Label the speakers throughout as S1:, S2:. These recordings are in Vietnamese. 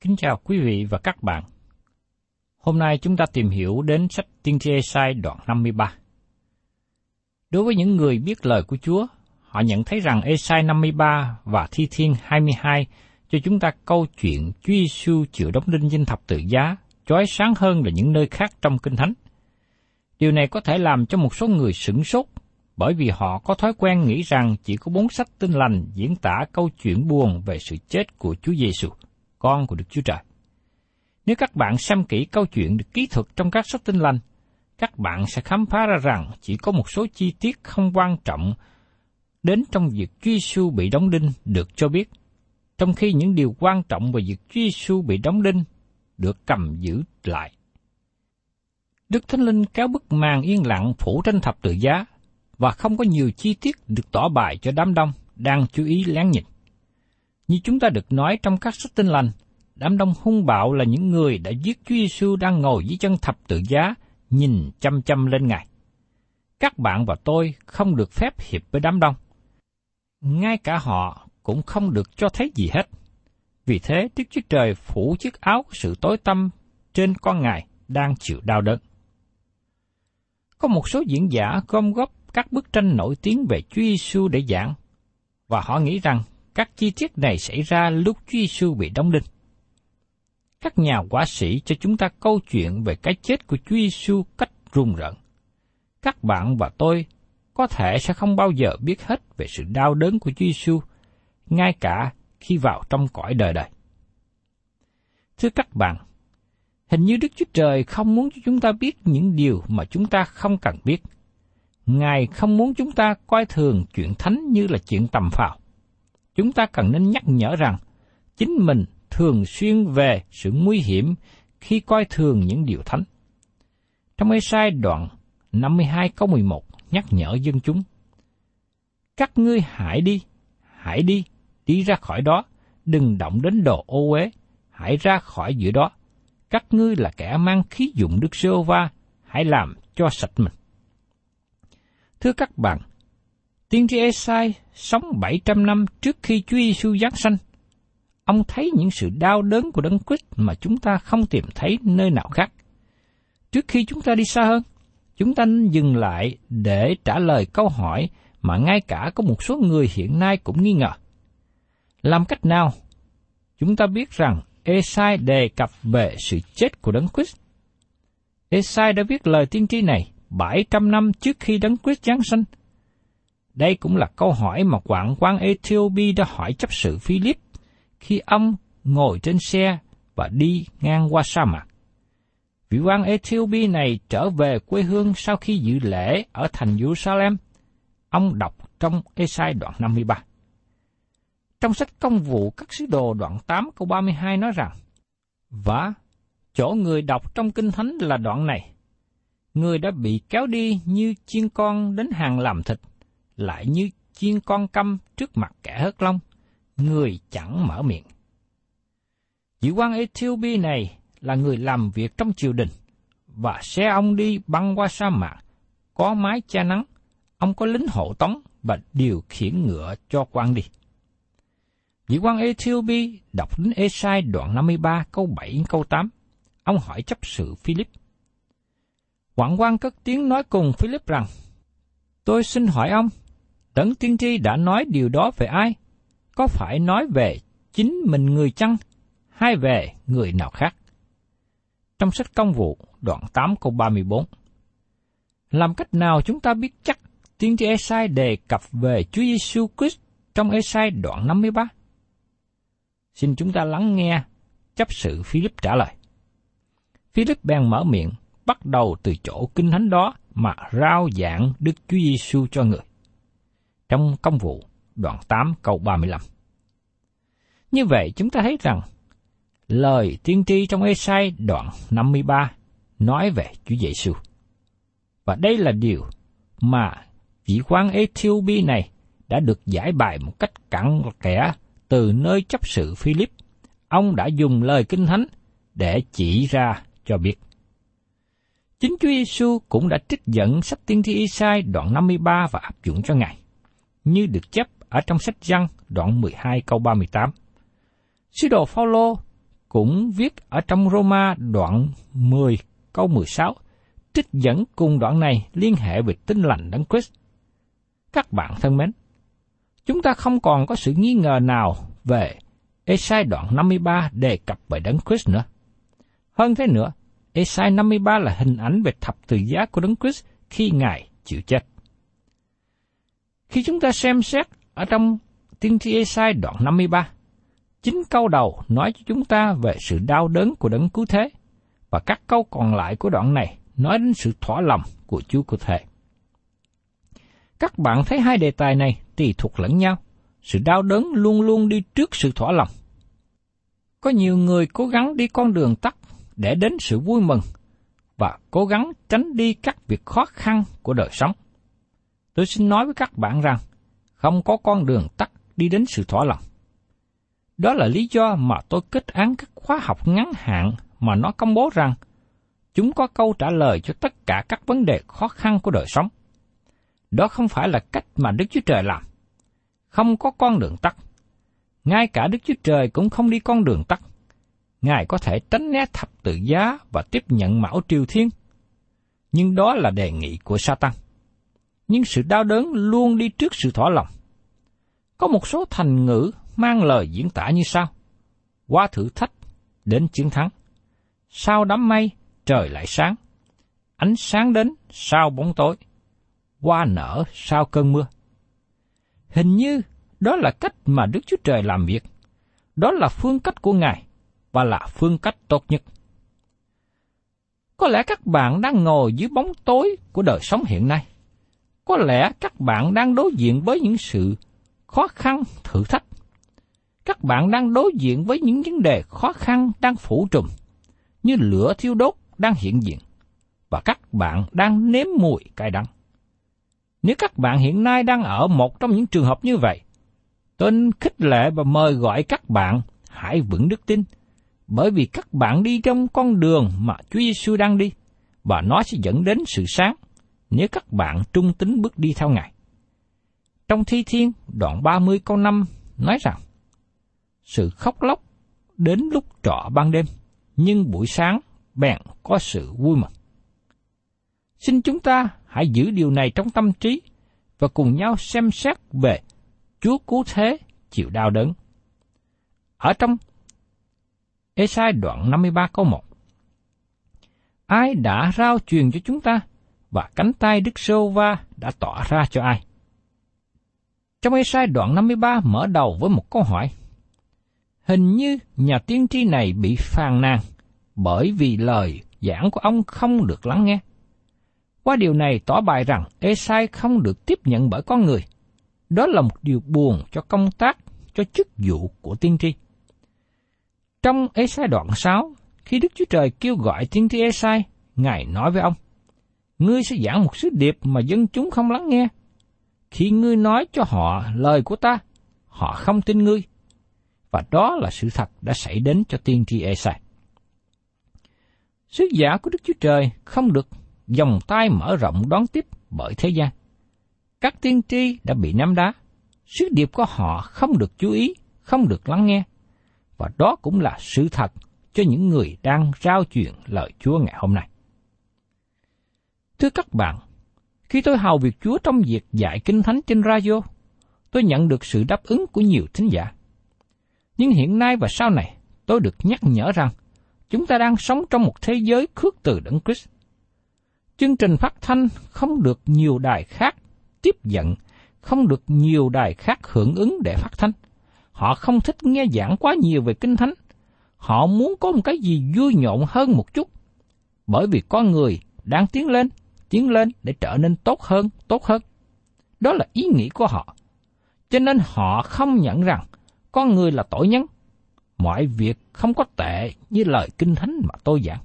S1: Kính chào quý vị và các bạn. Hôm nay chúng ta tìm hiểu đến sách Tiên tri Esai đoạn 53. Đối với những người biết lời của Chúa, họ nhận thấy rằng Esai 53 và Thi Thiên 22 cho chúng ta câu chuyện Chúa Giêsu chịu đóng đinh trên thập tự giá, chói sáng hơn là những nơi khác trong Kinh Thánh. Điều này có thể làm cho một số người sửng sốt bởi vì họ có thói quen nghĩ rằng chỉ có bốn sách tinh lành diễn tả câu chuyện buồn về sự chết của Chúa Giêsu, con của Đức Chúa Trời. Nếu các bạn xem kỹ câu chuyện được kỹ thuật trong các sách tinh lành, các bạn sẽ khám phá ra rằng chỉ có một số chi tiết không quan trọng đến trong việc Chúa Giêsu bị đóng đinh được cho biết, trong khi những điều quan trọng về việc Chúa Giêsu bị đóng đinh được cầm giữ lại. Đức Thánh Linh kéo bức màn yên lặng phủ trên thập tự giá và không có nhiều chi tiết được tỏ bài cho đám đông đang chú ý lén nhìn. Như chúng ta được nói trong các sách tin lành, đám đông hung bạo là những người đã giết Chúa Giêsu đang ngồi dưới chân thập tự giá, nhìn chăm chăm lên Ngài. Các bạn và tôi không được phép hiệp với đám đông. Ngay cả họ cũng không được cho thấy gì hết. Vì thế, Đức Chúa Trời phủ chiếc áo sự tối tâm trên con Ngài đang chịu đau đớn. Có một số diễn giả gom góp các bức tranh nổi tiếng về Chúa Giêsu để giảng, và họ nghĩ rằng các chi tiết này xảy ra lúc Chúa Giêsu bị đóng đinh. Các nhà quả sĩ cho chúng ta câu chuyện về cái chết của Chúa Giêsu cách rùng rợn. Các bạn và tôi có thể sẽ không bao giờ biết hết về sự đau đớn của Chúa Giêsu, ngay cả khi vào trong cõi đời đời. Thưa các bạn, hình như Đức Chúa Trời không muốn cho chúng ta biết những điều mà chúng ta không cần biết. Ngài không muốn chúng ta coi thường chuyện thánh như là chuyện tầm phào. Chúng ta cần nên nhắc nhở rằng chính mình thường xuyên về sự nguy hiểm khi coi thường những điều thánh. Trong ê sai đoạn 52 câu 11 nhắc nhở dân chúng. Các ngươi hãy đi, hãy đi, đi ra khỏi đó, đừng động đến đồ ô uế, hãy ra khỏi giữa đó. Các ngươi là kẻ mang khí dụng Đức Sơ Va, hãy làm cho sạch mình. Thưa các bạn, tiên tri Esai sống 700 năm trước khi Chúa Giêsu giáng sanh. Ông thấy những sự đau đớn của Đấng Christ mà chúng ta không tìm thấy nơi nào khác. Trước khi chúng ta đi xa hơn, chúng ta nên dừng lại để trả lời câu hỏi mà ngay cả có một số người hiện nay cũng nghi ngờ. Làm cách nào? Chúng ta biết rằng Esai đề cập về sự chết của Đấng Christ. Esai đã viết lời tiên tri này 700 năm trước khi Đấng Christ giáng sinh. Đây cũng là câu hỏi mà quản quan Ethiopia đã hỏi chấp sự Philip khi ông ngồi trên xe và đi ngang qua sa mạc. Vị quan Ethiopia này trở về quê hương sau khi dự lễ ở thành Jerusalem. Ông đọc trong Esai đoạn 53. Trong sách công vụ các sứ đồ đoạn 8 câu 32 nói rằng, Và chỗ người đọc trong kinh thánh là đoạn này, người đã bị kéo đi như chiên con đến hàng làm thịt, lại như chiên con câm trước mặt kẻ hớt lông, người chẳng mở miệng. Vị quan Ethiopia này là người làm việc trong triều đình, và xe ông đi băng qua sa mạc, có mái che nắng, ông có lính hộ tống và điều khiển ngựa cho quan đi. Vị quan Ethiopia đọc đến Esai đoạn 53 câu 7 câu 8. Ông hỏi chấp sự Philip. Quảng quan cất tiếng nói cùng Philip rằng, Tôi xin hỏi ông, Tấn Tiên Tri đã nói điều đó về ai? Có phải nói về chính mình người chăng, hay về người nào khác? Trong sách công vụ, đoạn 8 câu 34. Làm cách nào chúng ta biết chắc tiên tri Esai đề cập về Chúa Giêsu Christ trong Esai đoạn 53? Xin chúng ta lắng nghe chấp sự Philip trả lời. Philip bèn mở miệng, bắt đầu từ chỗ kinh thánh đó mà rao giảng Đức Chúa Giêsu cho người. Trong công vụ, đoạn 8 câu 35. Như vậy chúng ta thấy rằng, lời tiên tri trong Esai đoạn 53 nói về Chúa Giêsu. Và đây là điều mà vị quan Ethiopia này đã được giải bài một cách cặn kẽ từ nơi chấp sự Philip, ông đã dùng lời kinh thánh để chỉ ra cho biết. Chính Chúa Giêsu cũng đã trích dẫn sách tiên tri Isai đoạn 53 và áp dụng cho Ngài, như được chép ở trong sách Giăng đoạn 12 câu 38. Sứ đồ Phaolô cũng viết ở trong Roma đoạn 10 câu 16, trích dẫn cùng đoạn này liên hệ về tinh lành Đấng Christ. Các bạn thân mến, chúng ta không còn có sự nghi ngờ nào về Esai đoạn 53 đề cập về Đấng Christ nữa. Hơn thế nữa, Esai 53 là hình ảnh về thập tự giá của Đấng Christ khi Ngài chịu chết. Khi chúng ta xem xét ở trong tiên tri Esai đoạn 53, chính câu đầu nói cho chúng ta về sự đau đớn của đấng cứu thế, và các câu còn lại của đoạn này nói đến sự thỏa lòng của Chúa cứu thế. Các bạn thấy hai đề tài này tùy thuộc lẫn nhau. Sự đau đớn luôn luôn đi trước sự thỏa lòng. Có nhiều người cố gắng đi con đường tắt để đến sự vui mừng và cố gắng tránh đi các việc khó khăn của đời sống. Tôi xin nói với các bạn rằng, không có con đường tắt đi đến sự thỏa lòng. Đó là lý do mà tôi kết án các khóa học ngắn hạn mà nó công bố rằng chúng có câu trả lời cho tất cả các vấn đề khó khăn của đời sống. Đó không phải là cách mà Đức Chúa Trời làm. Không có con đường tắt. Ngay cả Đức Chúa Trời cũng không đi con đường tắt. Ngài có thể tránh né thập tự giá và tiếp nhận mão triều thiên. Nhưng đó là đề nghị của Satan. Nhưng sự đau đớn luôn đi trước sự thỏa lòng. Có một số thành ngữ mang lời diễn tả như sau. Qua thử thách, đến chiến thắng. Sau đám mây, trời lại sáng. Ánh sáng đến, sau bóng tối qua nở sau cơn mưa. Hình như đó là cách mà Đức Chúa Trời làm việc. Đó là phương cách của Ngài và là phương cách tốt nhất. Có lẽ các bạn đang ngồi dưới bóng tối của đời sống hiện nay. Có lẽ các bạn đang đối diện với những sự khó khăn, thử thách. Các bạn đang đối diện với những vấn đề khó khăn đang phủ trùm, như lửa thiêu đốt đang hiện diện, và các bạn đang nếm mùi cay đắng. Nếu các bạn hiện nay đang ở một trong những trường hợp như vậy, tôi khích lệ và mời gọi các bạn hãy vững đức tin, bởi vì các bạn đi trong con đường mà Chúa Giêsu đang đi, và nó sẽ dẫn đến sự sáng nếu các bạn trung tín bước đi theo Ngài. Trong Thi Thiên, đoạn 30 câu 5 nói rằng, Sự khóc lóc đến lúc trọ ban đêm, nhưng buổi sáng bèn có sự vui mừng. Xin chúng ta hãy giữ điều này trong tâm trí và cùng nhau xem xét về Chúa cứu thế chịu đau đớn. Ở trong Esai đoạn 53 câu 1 Ai đã rao truyền cho chúng ta, và cánh tay Đức Sô Va đã tỏ ra cho ai? Trong Esai đoạn 53 mở đầu với một câu hỏi. Hình như nhà tiên tri này bị phàn nàn bởi vì lời giảng của ông không được lắng nghe. Qua điều này tỏ bài rằng Esai không được tiếp nhận bởi con người. Đó là một điều buồn cho công tác, cho chức vụ của tiên tri. Trong Esai đoạn 6, khi Đức Chúa Trời kêu gọi tiên tri Esai, Ngài nói với ông, Ngươi sẽ giảng một sứ điệp mà dân chúng không lắng nghe. Khi ngươi nói cho họ lời của ta, họ không tin ngươi. Và đó là sự thật đã xảy đến cho tiên tri Esai. Sứ giả của Đức Chúa Trời không được dòng tay mở rộng đón tiếp bởi thế gian. Các tiên tri đã bị nắm đá, sứ điệp của họ không được chú ý, không được lắng nghe. Và đó cũng là sự thật cho những người đang rao truyền lời Chúa ngày hôm nay. Thưa các bạn, khi tôi hầu việc Chúa trong việc dạy kinh thánh trên radio, tôi nhận được sự đáp ứng của nhiều thính giả. Nhưng hiện nay và sau này, tôi được nhắc nhở rằng chúng ta đang sống trong một thế giới khước từ Đấng Christ. Chương trình phát thanh không được nhiều đài khác tiếp nhận, không được nhiều đài khác hưởng ứng để phát thanh. Họ không thích nghe giảng quá nhiều về kinh thánh. Họ muốn có một cái gì vui nhộn hơn một chút. Bởi vì con người đang tiến lên, tiến lên để trở nên tốt hơn, tốt hơn. Đó là ý nghĩ của họ. Cho nên họ không nhận rằng con người là tội nhân. Mọi việc không có tệ như lời kinh thánh mà tôi giảng.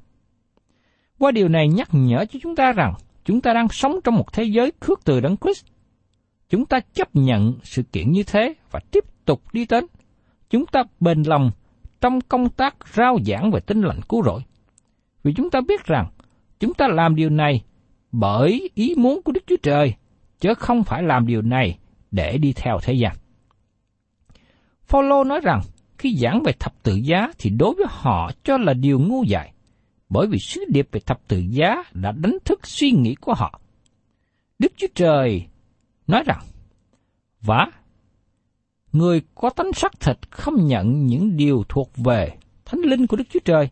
S1: Qua điều này nhắc nhở cho chúng ta rằng chúng ta đang sống trong một thế giới khước từ đấng Christ. Chúng ta chấp nhận sự kiện như thế và tiếp tục đi đến. Chúng ta bền lòng trong công tác rao giảng về tinh lành cứu rỗi. Vì chúng ta biết rằng chúng ta làm điều này bởi ý muốn của Đức Chúa Trời, chứ không phải làm điều này để đi theo thế gian. Phaolô nói rằng khi giảng về thập tự giá thì đối với họ cho là điều ngu dại, bởi vì sứ điệp về thập tự giá đã đánh thức suy nghĩ của họ. Đức Chúa Trời nói rằng, Vả, người có tánh sắc thịt không nhận những điều thuộc về thánh linh của Đức Chúa Trời,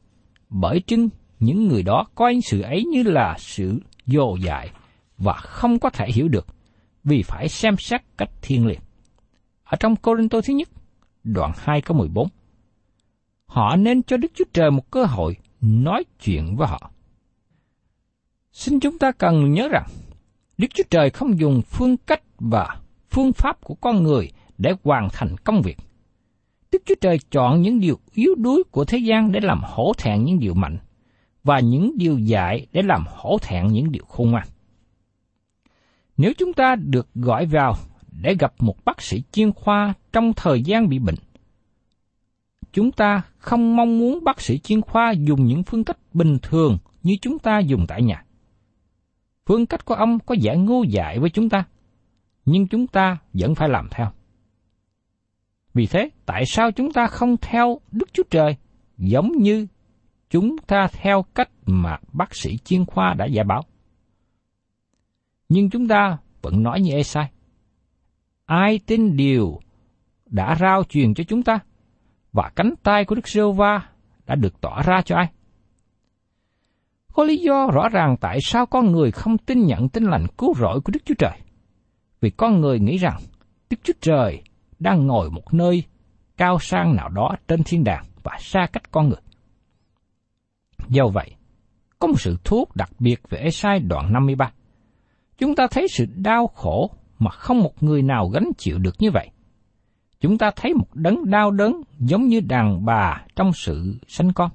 S1: bởi chưng những người đó coi sự ấy như là sự dồ dại và không có thể hiểu được vì phải xem xét cách thiên liệt Ở trong Cô Tô thứ nhất, đoạn 2 câu 14, họ nên cho Đức Chúa Trời một cơ hội nói chuyện với họ. Xin chúng ta cần nhớ rằng, Đức Chúa Trời không dùng phương cách và phương pháp của con người để hoàn thành công việc. Đức Chúa Trời chọn những điều yếu đuối của thế gian để làm hổ thẹn những điều mạnh, và những điều dạy để làm hổ thẹn những điều khôn ngoan. Nếu chúng ta được gọi vào để gặp một bác sĩ chuyên khoa trong thời gian bị bệnh, chúng ta không mong muốn bác sĩ chuyên khoa dùng những phương cách bình thường như chúng ta dùng tại nhà. Phương cách của ông có vẻ ngu dại với chúng ta, nhưng chúng ta vẫn phải làm theo. Vì thế, tại sao chúng ta không theo Đức Chúa Trời giống như chúng ta theo cách mà bác sĩ chuyên khoa đã dạy bảo. Nhưng chúng ta vẫn nói như Esai. Ai tin điều đã rao truyền cho chúng ta và cánh tay của Đức giê va đã được tỏ ra cho ai? Có lý do rõ ràng tại sao con người không tin nhận tin lành cứu rỗi của Đức Chúa Trời. Vì con người nghĩ rằng Đức Chúa Trời đang ngồi một nơi cao sang nào đó trên thiên đàng và xa cách con người. Do vậy, có một sự thuốc đặc biệt về Esai đoạn 53. Chúng ta thấy sự đau khổ mà không một người nào gánh chịu được như vậy. Chúng ta thấy một đấng đau đớn giống như đàn bà trong sự sanh con.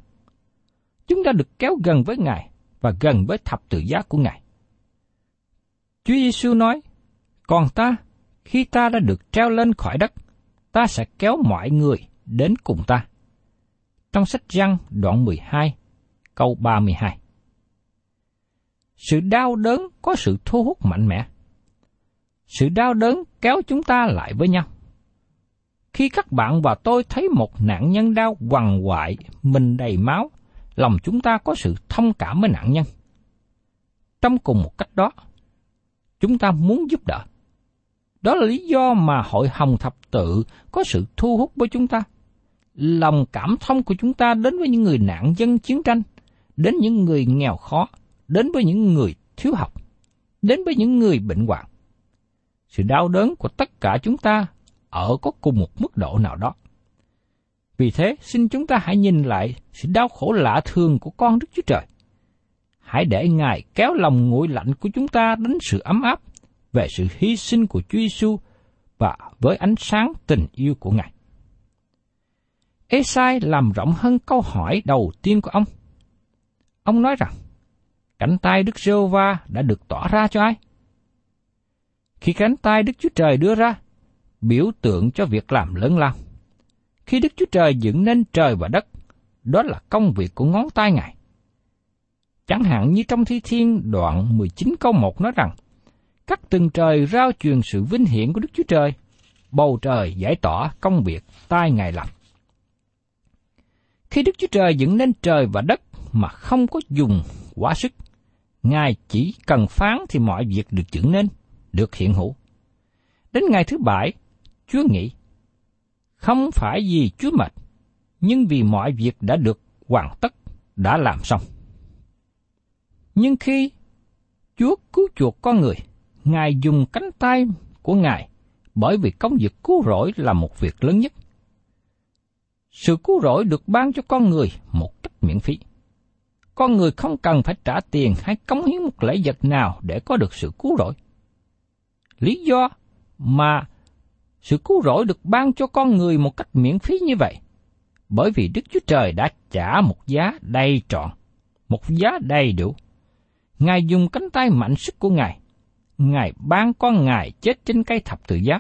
S1: Chúng ta được kéo gần với Ngài và gần với thập tự giá của Ngài. Chúa Giêsu nói, còn ta, khi ta đã được treo lên khỏi đất, ta sẽ kéo mọi người đến cùng ta. Trong sách giăng đoạn 12, câu 32. Sự đau đớn có sự thu hút mạnh mẽ. Sự đau đớn kéo chúng ta lại với nhau. Khi các bạn và tôi thấy một nạn nhân đau quằn quại, mình đầy máu, lòng chúng ta có sự thông cảm với nạn nhân. Trong cùng một cách đó, chúng ta muốn giúp đỡ. Đó là lý do mà hội hồng thập tự có sự thu hút với chúng ta. lòng cảm thông của chúng ta đến với những người nạn dân chiến tranh, đến những người nghèo khó, đến với những người thiếu học, đến với những người bệnh hoạn. Sự đau đớn của tất cả chúng ta ở có cùng một mức độ nào đó. Vì thế, xin chúng ta hãy nhìn lại sự đau khổ lạ thường của con Đức Chúa Trời. Hãy để Ngài kéo lòng nguội lạnh của chúng ta đến sự ấm áp về sự hy sinh của Chúa Giêsu và với ánh sáng tình yêu của Ngài. Esai làm rộng hơn câu hỏi đầu tiên của ông. Ông nói rằng, cánh tay Đức giê va đã được tỏ ra cho ai? Khi cánh tay Đức Chúa Trời đưa ra, biểu tượng cho việc làm lớn lao. Khi Đức Chúa Trời dựng nên trời và đất, đó là công việc của ngón tay Ngài. Chẳng hạn như trong Thi Thiên đoạn 19 câu 1 nói rằng, các tầng trời rao truyền sự vinh hiển của Đức Chúa Trời, bầu trời giải tỏa công việc tay Ngài làm. Khi Đức Chúa Trời dựng nên trời và đất mà không có dùng quá sức, Ngài chỉ cần phán thì mọi việc được dựng nên, được hiện hữu. Đến ngày thứ bảy, Chúa nghĩ, không phải vì Chúa mệt, nhưng vì mọi việc đã được hoàn tất, đã làm xong. Nhưng khi Chúa cứu chuộc con người, Ngài dùng cánh tay của Ngài bởi vì công việc cứu rỗi là một việc lớn nhất. Sự cứu rỗi được ban cho con người một cách miễn phí. Con người không cần phải trả tiền hay cống hiến một lễ vật nào để có được sự cứu rỗi. Lý do mà sự cứu rỗi được ban cho con người một cách miễn phí như vậy, bởi vì Đức Chúa Trời đã trả một giá đầy trọn, một giá đầy đủ. Ngài dùng cánh tay mạnh sức của Ngài, Ngài ban con Ngài chết trên cây thập tự giá.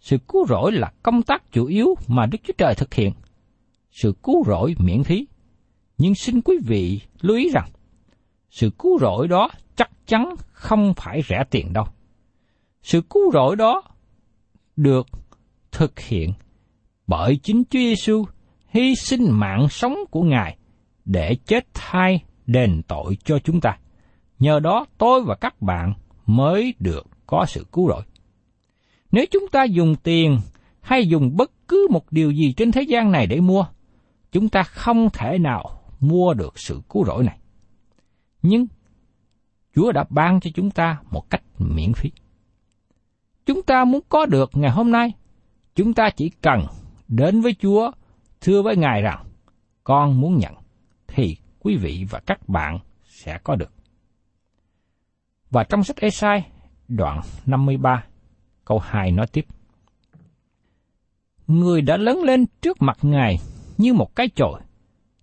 S1: Sự cứu rỗi là công tác chủ yếu mà Đức Chúa Trời thực hiện. Sự cứu rỗi miễn phí. Nhưng xin quý vị lưu ý rằng, sự cứu rỗi đó chắc chắn không phải rẻ tiền đâu. Sự cứu rỗi đó được thực hiện bởi chính Chúa Giêsu hy sinh mạng sống của Ngài để chết thay đền tội cho chúng ta. Nhờ đó tôi và các bạn mới được có sự cứu rỗi. Nếu chúng ta dùng tiền hay dùng bất cứ một điều gì trên thế gian này để mua, chúng ta không thể nào mua được sự cứu rỗi này. Nhưng Chúa đã ban cho chúng ta một cách miễn phí. Chúng ta muốn có được ngày hôm nay, chúng ta chỉ cần đến với Chúa, thưa với Ngài rằng, con muốn nhận, thì quý vị và các bạn sẽ có được. Và trong sách Esai, đoạn 53, câu 2 nói tiếp. Người đã lớn lên trước mặt Ngài như một cái chổi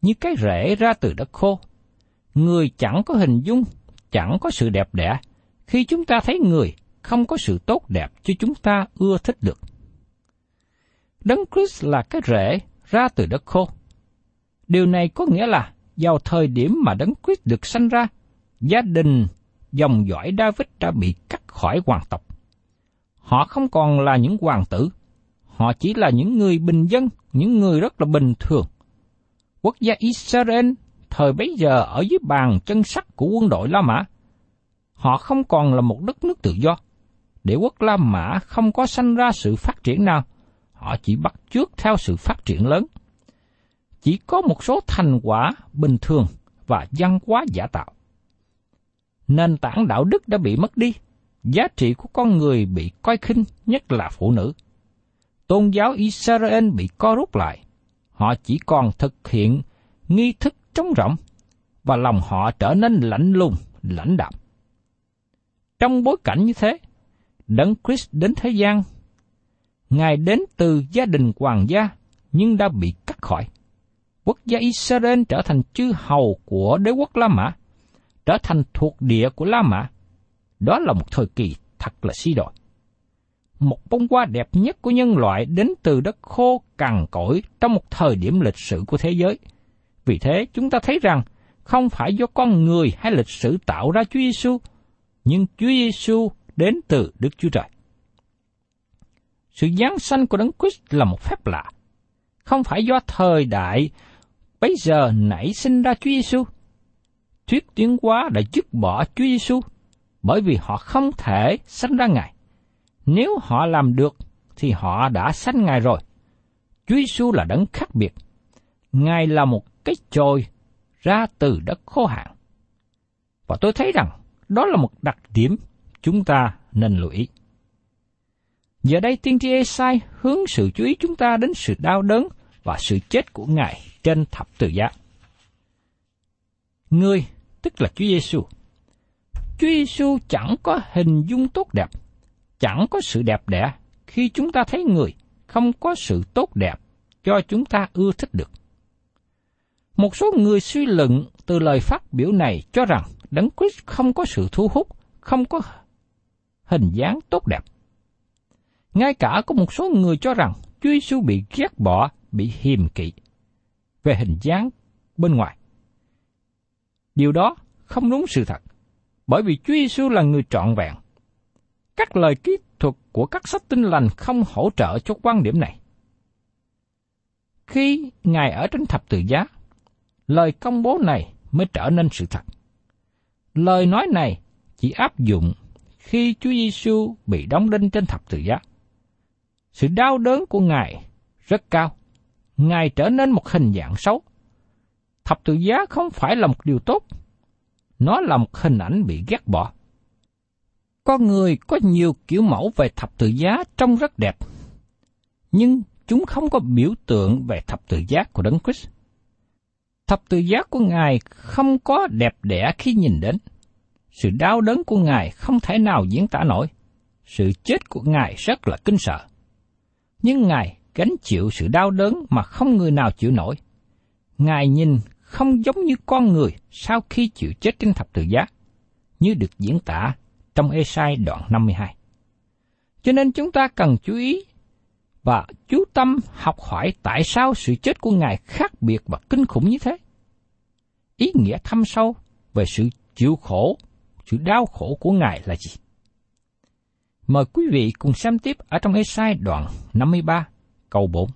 S1: như cái rễ ra từ đất khô. Người chẳng có hình dung, chẳng có sự đẹp đẽ. Khi chúng ta thấy người, không có sự tốt đẹp cho chúng ta ưa thích được. Đấng Christ là cái rễ ra từ đất khô. Điều này có nghĩa là vào thời điểm mà Đấng Christ được sanh ra, gia đình dòng dõi David đã bị cắt khỏi hoàng tộc. Họ không còn là những hoàng tử, họ chỉ là những người bình dân, những người rất là bình thường. Quốc gia Israel thời bấy giờ ở dưới bàn chân sắt của quân đội La Mã. Họ không còn là một đất nước tự do. Để quốc La Mã không có sanh ra sự phát triển nào, họ chỉ bắt chước theo sự phát triển lớn. Chỉ có một số thành quả bình thường và văn hóa giả tạo nền tảng đạo đức đã bị mất đi, giá trị của con người bị coi khinh, nhất là phụ nữ. Tôn giáo Israel bị co rút lại, họ chỉ còn thực hiện nghi thức trống rỗng, và lòng họ trở nên lạnh lùng, lãnh đạm. Trong bối cảnh như thế, Đấng Christ đến thế gian, Ngài đến từ gia đình hoàng gia, nhưng đã bị cắt khỏi. Quốc gia Israel trở thành chư hầu của đế quốc La Mã trở thành thuộc địa của La Mã. Đó là một thời kỳ thật là si đồi. Một bông hoa đẹp nhất của nhân loại đến từ đất khô cằn cỗi trong một thời điểm lịch sử của thế giới. Vì thế chúng ta thấy rằng không phải do con người hay lịch sử tạo ra Chúa Giêsu, nhưng Chúa Giêsu đến từ Đức Chúa Trời. Sự giáng sanh của Đấng Christ là một phép lạ, không phải do thời đại bây giờ nảy sinh ra Chúa Giêsu, thuyết tiến hóa đã dứt bỏ Chúa Giêsu bởi vì họ không thể sanh ra Ngài. Nếu họ làm được thì họ đã sanh Ngài rồi. Chúa Giêsu là đấng khác biệt. Ngài là một cái chồi ra từ đất khô hạn. Và tôi thấy rằng đó là một đặc điểm chúng ta nên lưu ý. Giờ đây tiên tri Esai hướng sự chú ý chúng ta đến sự đau đớn và sự chết của Ngài trên thập tự giá. Người, tức là Chúa Giêsu. Chúa Giêsu chẳng có hình dung tốt đẹp, chẳng có sự đẹp đẽ khi chúng ta thấy người không có sự tốt đẹp cho chúng ta ưa thích được. Một số người suy luận từ lời phát biểu này cho rằng Đấng Christ không có sự thu hút, không có hình dáng tốt đẹp. Ngay cả có một số người cho rằng Chúa Giêsu bị ghét bỏ, bị hiềm kỵ về hình dáng bên ngoài. Điều đó không đúng sự thật, bởi vì Chúa Giêsu là người trọn vẹn. Các lời kỹ thuật của các sách tinh lành không hỗ trợ cho quan điểm này. Khi Ngài ở trên thập tự giá, lời công bố này mới trở nên sự thật. Lời nói này chỉ áp dụng khi Chúa Giêsu bị đóng đinh trên thập tự giá. Sự đau đớn của Ngài rất cao. Ngài trở nên một hình dạng xấu. Thập tự giá không phải là một điều tốt. Nó là một hình ảnh bị ghét bỏ. Con người có nhiều kiểu mẫu về thập tự giá trông rất đẹp. Nhưng chúng không có biểu tượng về thập tự giá của Đấng Christ. Thập tự giá của Ngài không có đẹp đẽ khi nhìn đến. Sự đau đớn của Ngài không thể nào diễn tả nổi. Sự chết của Ngài rất là kinh sợ. Nhưng Ngài gánh chịu sự đau đớn mà không người nào chịu nổi. Ngài nhìn không giống như con người sau khi chịu chết trên thập tự giá, như được diễn tả trong Esai đoạn 52. Cho nên chúng ta cần chú ý và chú tâm học hỏi tại sao sự chết của Ngài khác biệt và kinh khủng như thế. Ý nghĩa thâm sâu về sự chịu khổ, sự đau khổ của Ngài là gì? Mời quý vị cùng xem tiếp ở trong Esai đoạn 53, câu 4.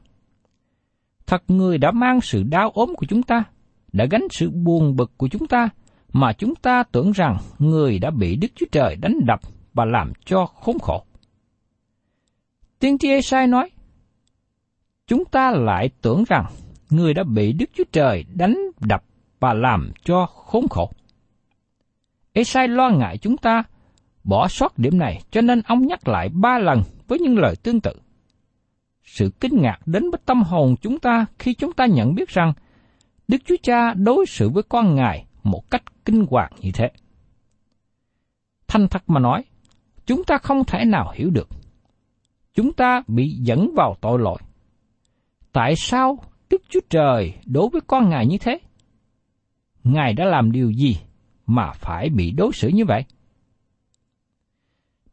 S1: Thật người đã mang sự đau ốm của chúng ta, đã gánh sự buồn bực của chúng ta, mà chúng ta tưởng rằng người đã bị Đức Chúa Trời đánh đập và làm cho khốn khổ. Tiên tri Esai nói, chúng ta lại tưởng rằng người đã bị Đức Chúa Trời đánh đập và làm cho khốn khổ. Esai lo ngại chúng ta bỏ sót điểm này cho nên ông nhắc lại ba lần với những lời tương tự. Sự kinh ngạc đến với tâm hồn chúng ta khi chúng ta nhận biết rằng Đức Chúa Cha đối xử với con Ngài một cách kinh hoàng như thế. Thanh thật mà nói, chúng ta không thể nào hiểu được. Chúng ta bị dẫn vào tội lỗi. Tại sao Đức Chúa Trời đối với con Ngài như thế? Ngài đã làm điều gì mà phải bị đối xử như vậy?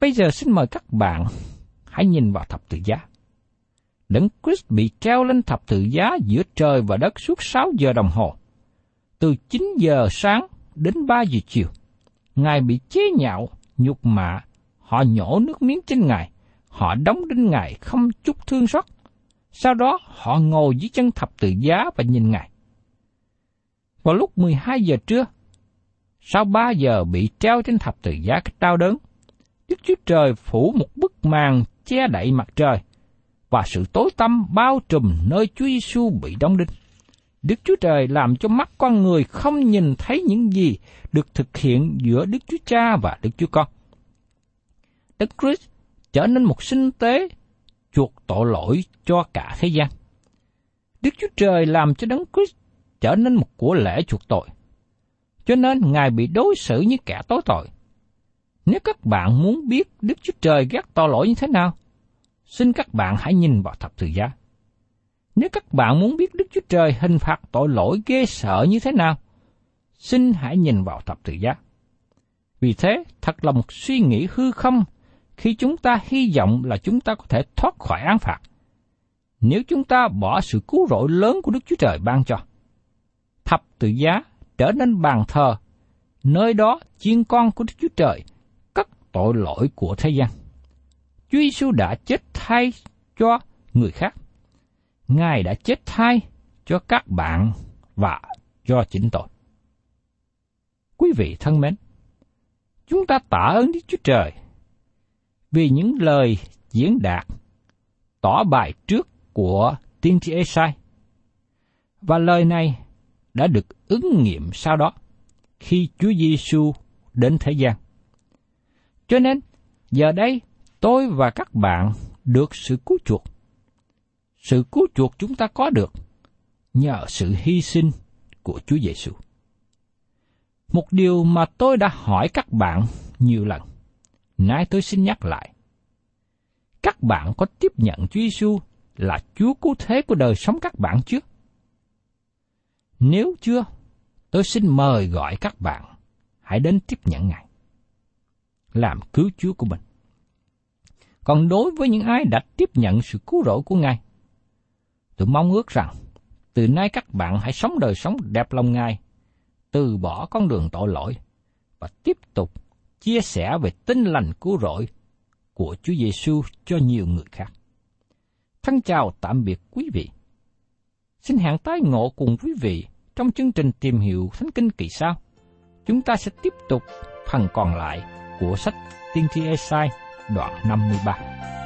S1: Bây giờ xin mời các bạn hãy nhìn vào thập tự giá. Đấng Christ bị treo lên thập tự giá giữa trời và đất suốt 6 giờ đồng hồ. Từ 9 giờ sáng đến 3 giờ chiều. Ngài bị chế nhạo, nhục mạ, họ nhổ nước miếng trên Ngài, họ đóng đinh Ngài không chút thương xót. Sau đó họ ngồi dưới chân thập tự giá và nhìn Ngài. Vào lúc 12 giờ trưa, sau 3 giờ bị treo trên thập tự giá cách đau đớn, Đức Chúa Trời phủ một bức màn che đậy mặt trời, và sự tối tăm bao trùm nơi Chúa Giêsu bị đóng đinh. Đức Chúa Trời làm cho mắt con người không nhìn thấy những gì được thực hiện giữa Đức Chúa Cha và Đức Chúa Con. Đức Christ trở nên một sinh tế chuộc tội lỗi cho cả thế gian. Đức Chúa Trời làm cho Đấng Christ trở nên một của lễ chuộc tội. Cho nên Ngài bị đối xử như kẻ tối tội. Nếu các bạn muốn biết Đức Chúa Trời ghét tội lỗi như thế nào, xin các bạn hãy nhìn vào thập tự giá. Nếu các bạn muốn biết Đức Chúa Trời hình phạt tội lỗi ghê sợ như thế nào, xin hãy nhìn vào thập tự giá. Vì thế, thật là một suy nghĩ hư không khi chúng ta hy vọng là chúng ta có thể thoát khỏi án phạt. Nếu chúng ta bỏ sự cứu rỗi lớn của Đức Chúa Trời ban cho, thập tự giá trở nên bàn thờ, nơi đó chiên con của Đức Chúa Trời cất tội lỗi của thế gian. Chúa Giêsu đã chết thay cho người khác. Ngài đã chết thay cho các bạn và cho chính tôi. Quý vị thân mến, chúng ta tạ ơn Đức Chúa Trời vì những lời diễn đạt tỏ bài trước của tiên tri Esai. Và lời này đã được ứng nghiệm sau đó khi Chúa Giêsu đến thế gian. Cho nên, giờ đây tôi và các bạn được sự cứu chuộc. Sự cứu chuộc chúng ta có được nhờ sự hy sinh của Chúa Giêsu. Một điều mà tôi đã hỏi các bạn nhiều lần, nay tôi xin nhắc lại. Các bạn có tiếp nhận Chúa Giêsu là Chúa cứu thế của đời sống các bạn chưa? Nếu chưa, tôi xin mời gọi các bạn hãy đến tiếp nhận Ngài. Làm cứu Chúa của mình. Còn đối với những ai đã tiếp nhận sự cứu rỗi của Ngài, tôi mong ước rằng từ nay các bạn hãy sống đời sống đẹp lòng Ngài, từ bỏ con đường tội lỗi và tiếp tục chia sẻ về tinh lành cứu rỗi của Chúa Giêsu cho nhiều người khác. Thân chào tạm biệt quý vị. Xin hẹn tái ngộ cùng quý vị trong chương trình tìm hiểu Thánh Kinh kỳ sau. Chúng ta sẽ tiếp tục phần còn lại của sách Tiên tri Esai đoạn 53.